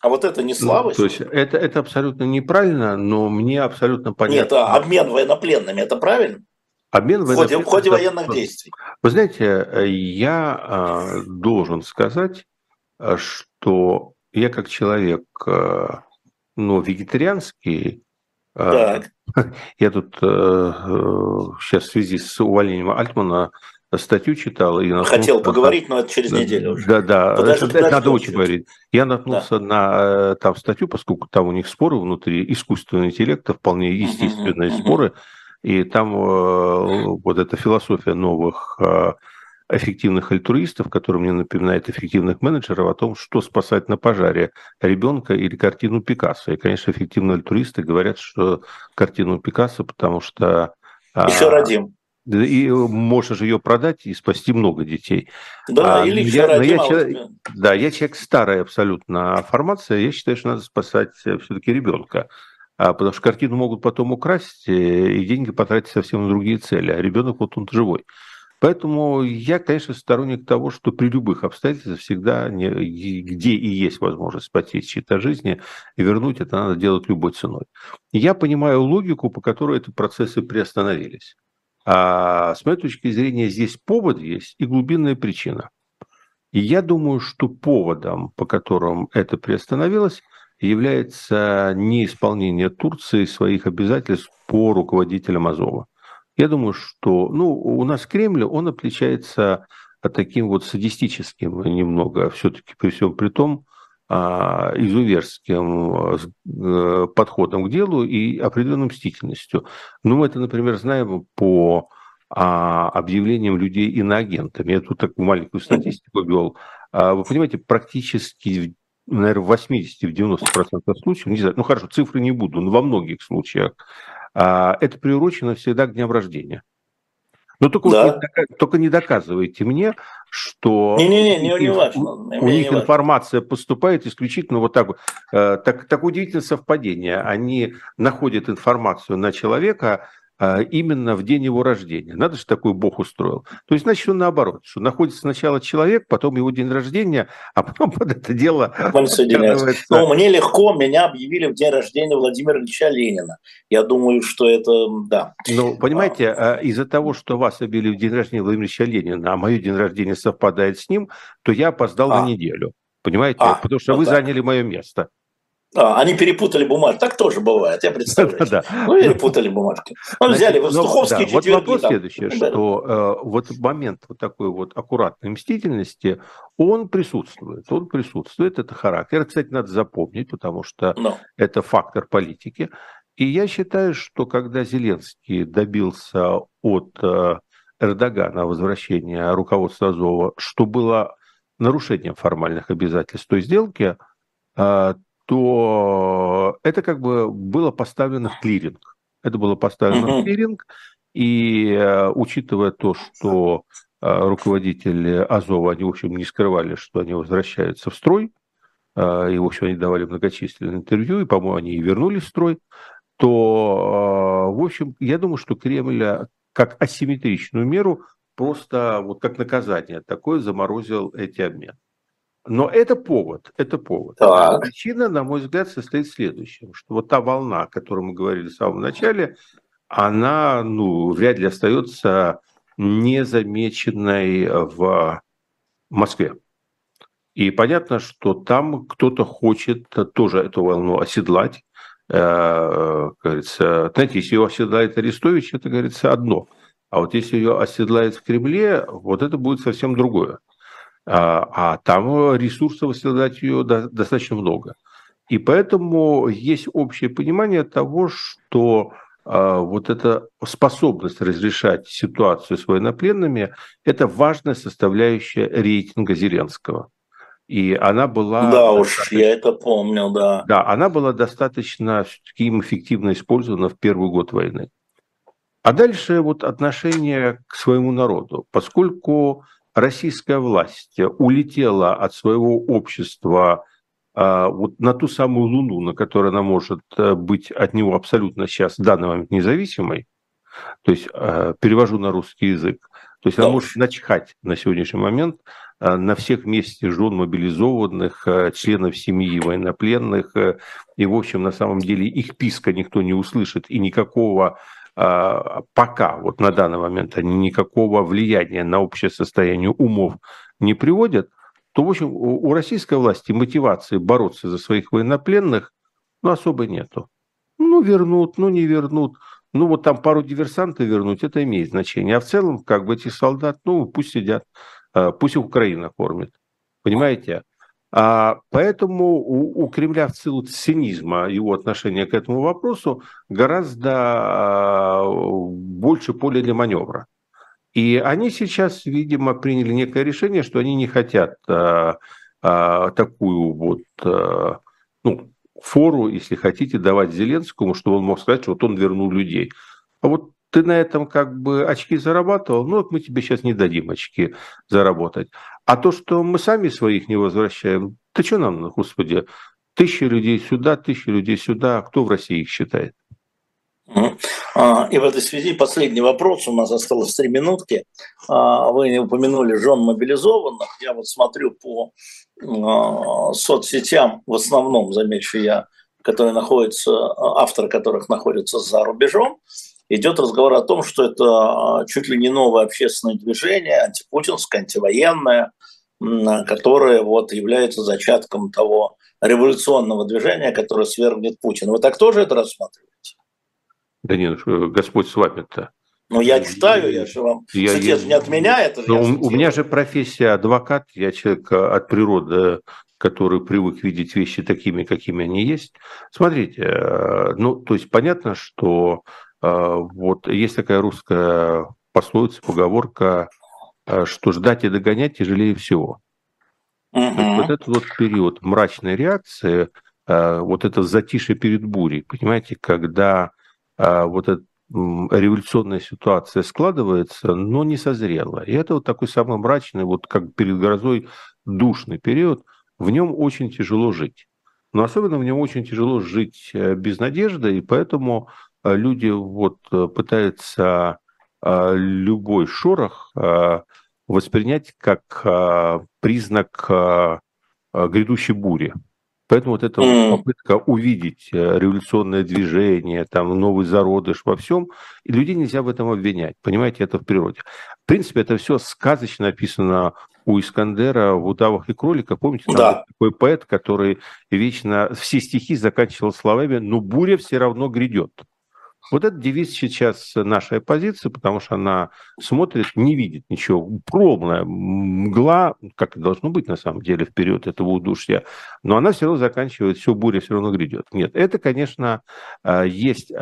А вот это не ну, слабость? Ну, то есть это, это абсолютно неправильно, но мне абсолютно понятно. Нет, а обмен военнопленными, это правильно? Обмен в ходе, в ходе военных действий. Вы знаете, я а, должен сказать, что я как человек, э, ну, вегетарианский, э, так. я тут сейчас э, в связи с увольнением Альтмана статью читал. И наткнулся, Хотел поговорить, но это через неделю уже. Да, да, подожди, это, подожди, надо очень говорить. Я наткнулся да. на там статью, поскольку там у них споры внутри искусственного интеллекта, вполне естественные споры, и там вот эта философия новых эффективных альтруистов, который мне напоминает эффективных менеджеров, о том, что спасать на пожаре, ребенка или картину Пикассо. И, конечно, эффективные альтруисты говорят, что картину Пикассо, потому что... Еще а, родим. И можешь ее продать и спасти много детей. Да, а, или еще я, родим. Я, человек, да, я человек старая абсолютно формация. Я считаю, что надо спасать все-таки ребенка. А, потому что картину могут потом украсть, э, и деньги потратить совсем на другие цели. А ребенок вот он живой. Поэтому я, конечно, сторонник того, что при любых обстоятельствах всегда, не, где и есть возможность спасти чьи-то жизни, вернуть это надо делать любой ценой. Я понимаю логику, по которой эти процессы приостановились. А с моей точки зрения здесь повод есть и глубинная причина. И я думаю, что поводом, по которым это приостановилось, является неисполнение Турции своих обязательств по руководителям Азова. Я думаю, что ну, у нас Кремль, он отличается таким вот садистическим немного, все-таки при всем при том, а, изуверским э, подходом к делу и определенной мстительностью. Ну, мы это, например, знаем по а, объявлениям людей иноагентами. Я тут такую маленькую статистику ввел. А, вы понимаете, практически наверное, в 80-90% случаев, не знаю, ну хорошо, цифры не буду, но во многих случаях а, это приурочено всегда к дням рождения. Но только, да. вот не, только не доказывайте мне, что не, не, не, не, не важно. у них не информация важно. поступает исключительно вот так. Э, так, так удивительное совпадение. Они находят информацию на человека, именно в день его рождения. Надо же такой Бог устроил. То есть, значит, он наоборот, что находится сначала человек, потом его день рождения, а потом под это дело... Ну, мне легко, меня объявили в день рождения Владимира Ильича Ленина. Я думаю, что это, да. Ну, понимаете, а, из-за того, что вас объявили в день рождения Владимира Ильича Ленина, а мое день рождения совпадает с ним, то я опоздал а. на неделю. Понимаете? А, Потому что вот вы так. заняли мое место. А, они перепутали бумажки. Так тоже бывает, я представляю. Да, да. Ну, перепутали бумажки. Ну, взяли Пастуховские ну, да, Вот вопрос там. следующий, что э, вот момент вот такой вот аккуратной мстительности, он присутствует. Он присутствует, это характер. Кстати, надо запомнить, потому что Но. это фактор политики. И я считаю, что когда Зеленский добился от э, Эрдогана возвращения руководства Азова, что было нарушением формальных обязательств той сделки, э, то это как бы было поставлено в клиринг. Это было поставлено в клиринг, и э, учитывая то, что э, руководители Азова, они, в общем, не скрывали, что они возвращаются в строй, э, и, в общем, они давали многочисленные интервью, и, по-моему, они и вернулись в строй, то, в общем, я думаю, что Кремль как асимметричную меру просто вот как наказание такое заморозил эти обмены. Но это повод, это повод. Так. Причина, на мой взгляд, состоит в следующем, что вот та волна, о которой мы говорили в самом начале, она ну, вряд ли остается незамеченной в Москве. И понятно, что там кто-то хочет тоже эту волну оседлать. Э, говорится, знаете, если ее оседлает Арестович, это, говорится, одно. А вот если ее оседлает в Кремле, вот это будет совсем другое. А, а там ресурсов восстановить ее достаточно много. И поэтому есть общее понимание того, что а, вот эта способность разрешать ситуацию с военнопленными – это важная составляющая рейтинга Зеленского. И она была... Да уж, я это помню, да. Да, она была достаточно им эффективно использована в первый год войны. А дальше вот отношение к своему народу. Поскольку российская власть улетела от своего общества а, вот на ту самую Луну, на которой она может э, быть от него абсолютно сейчас в данный момент независимой, то есть э, перевожу на русский язык, то есть она может начхать на сегодняшний момент э, на всех вместе жен мобилизованных, членов семьи военнопленных, и, в общем, на самом деле их писка никто не услышит, и никакого пока вот на данный момент они никакого влияния на общее состояние умов не приводят, то, в общем, у российской власти мотивации бороться за своих военнопленных ну, особо нету. Ну, вернут, ну, не вернут. Ну, вот там пару диверсантов вернуть, это имеет значение. А в целом, как бы, эти солдат, ну, пусть сидят, а, пусть Украина кормит. Понимаете? А, поэтому у, у Кремля в силу цинизма его отношения к этому вопросу гораздо а, больше поля для маневра. И они сейчас, видимо, приняли некое решение, что они не хотят а, а, такую вот а, ну, фору, если хотите, давать Зеленскому, чтобы он мог сказать, что вот он вернул людей. А вот ты на этом как бы очки зарабатывал, ну вот мы тебе сейчас не дадим очки заработать. А то, что мы сами своих не возвращаем, ты что нам, господи, тысячи людей сюда, тысячи людей сюда, а кто в России их считает? А, и в этой связи последний вопрос, у нас осталось три минутки. А, вы не упомянули жен мобилизованных. Я вот смотрю по соцсетям, в основном, замечу я, которые находятся, авторы которых находятся за рубежом идет разговор о том, что это а, чуть ли не новое общественное движение, антипутинское, антивоенное, которое вот является зачатком того революционного движения, которое свергнет Путина. Вы так тоже это рассматриваете? Да нет, Господь с вами-то. Ну, я читаю, я же вам я, цитирую, я, не от меня это. Ну, у, у меня же профессия адвокат, я человек а, от природы, который привык видеть вещи такими, какими они есть. Смотрите, э, ну, то есть понятно, что вот есть такая русская пословица, поговорка, а, что ждать и догонять тяжелее всего. Uh-huh. Вот этот вот период мрачной реакции, а, вот это затишье перед бурей, понимаете, когда вот эта революционная ситуация складывается, но не созрела. И это вот такой самый мрачный, вот как перед грозой душный период, в нем очень тяжело жить. Но особенно в нем очень тяжело жить э, без надежды, и поэтому люди вот пытаются любой шорох воспринять как признак грядущей бури. Поэтому вот эта mm. попытка увидеть э, революционное движение, там новый зародыш во всем, и людей нельзя в этом обвинять. Понимаете, это в природе. В принципе, это все сказочно описано у Искандера в «Удавах и кроликах». Помните, там да. такой поэт, который вечно все стихи заканчивал словами «но буря все равно грядет». Вот этот девиз сейчас нашей оппозиции, потому что она смотрит, не видит ничего. Полная мгла, как и должно быть на самом деле в период этого удушья, но она все равно заканчивает, все, буря все равно грядет. Нет, это, конечно, э, есть э,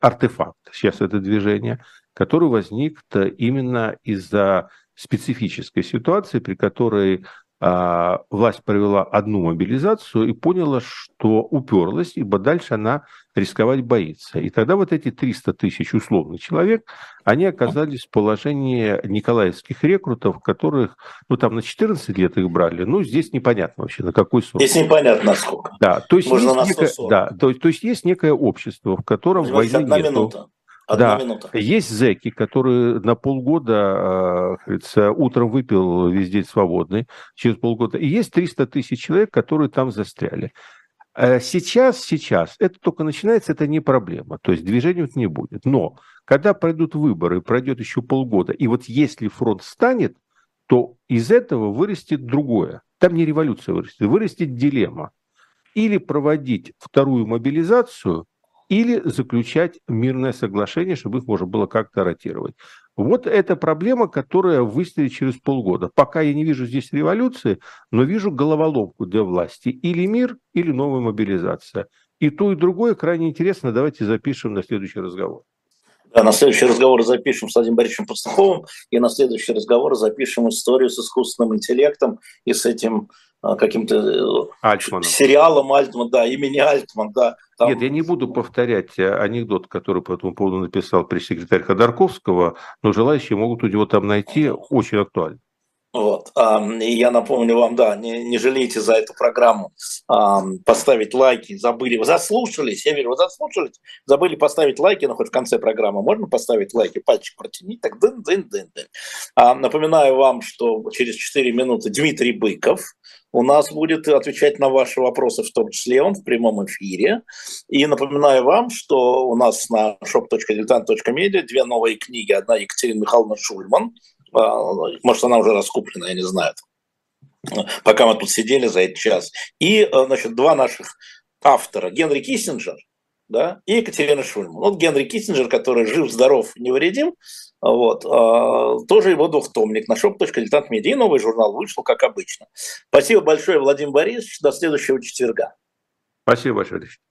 артефакт сейчас это движение, который возник именно из-за специфической ситуации, при которой власть провела одну мобилизацию и поняла, что уперлась, ибо дальше она рисковать боится. И тогда вот эти 300 тысяч условных человек, они оказались в положении николаевских рекрутов, которых, ну там на 14 лет их брали, ну здесь непонятно вообще на какой срок. Здесь непонятно сколько. Да, то есть, Можно есть, некое, да, то, то есть есть некое общество, в котором войны нету. Минута. Одна да. минута. Есть зэки, которые на полгода, говорится, утром выпил весь день свободный, через полгода. И есть 300 тысяч человек, которые там застряли. Э, сейчас, сейчас, это только начинается, это не проблема. То есть движения не будет. Но когда пройдут выборы, пройдет еще полгода, и вот если фронт станет, то из этого вырастет другое. Там не революция вырастет, вырастет дилемма. Или проводить вторую мобилизацию – или заключать мирное соглашение, чтобы их можно было как-то ротировать. Вот эта проблема, которая выстрелит через полгода. Пока я не вижу здесь революции, но вижу головоломку для власти. Или мир, или новая мобилизация. И то, и другое крайне интересно. Давайте запишем на следующий разговор. Да, на следующий разговор запишем с Владимиром Борисовичем Пастуховым, и на следующий разговор запишем историю с искусственным интеллектом и с этим а, каким-то э, Альтманом. сериалом Альтман, да, имени Альтман, да. Там... Нет, я не буду повторять э, анекдот, который по этому поводу написал пресс-секретарь Ходорковского, но желающие могут у него там найти, очень актуально. Вот. И я напомню вам, да, не, не жалейте за эту программу поставить лайки, забыли, вы заслушались, я верю, вы заслушались, забыли поставить лайки, но хоть в конце программы можно поставить лайки, пальчик протяни, так дын дын дын дын Напоминаю вам, что через 4 минуты Дмитрий Быков, у нас будет отвечать на ваши вопросы, в том числе он в прямом эфире. И напоминаю вам, что у нас на shop.diletant.media две новые книги. Одна Екатерина Михайловна Шульман, может, она уже раскуплена, я не знаю. Пока мы тут сидели за этот час. И, э, значит, два наших автора. Генри Киссинджер да, и Екатерина Шульман. Вот Генри Киссинджер, который жив, здоров, невредим, вот. А, тоже его двухтомник на shop.diletant.media. И новый журнал вышел, как обычно. Спасибо большое, Владимир Борисович. До следующего четверга. Спасибо большое, Алексей.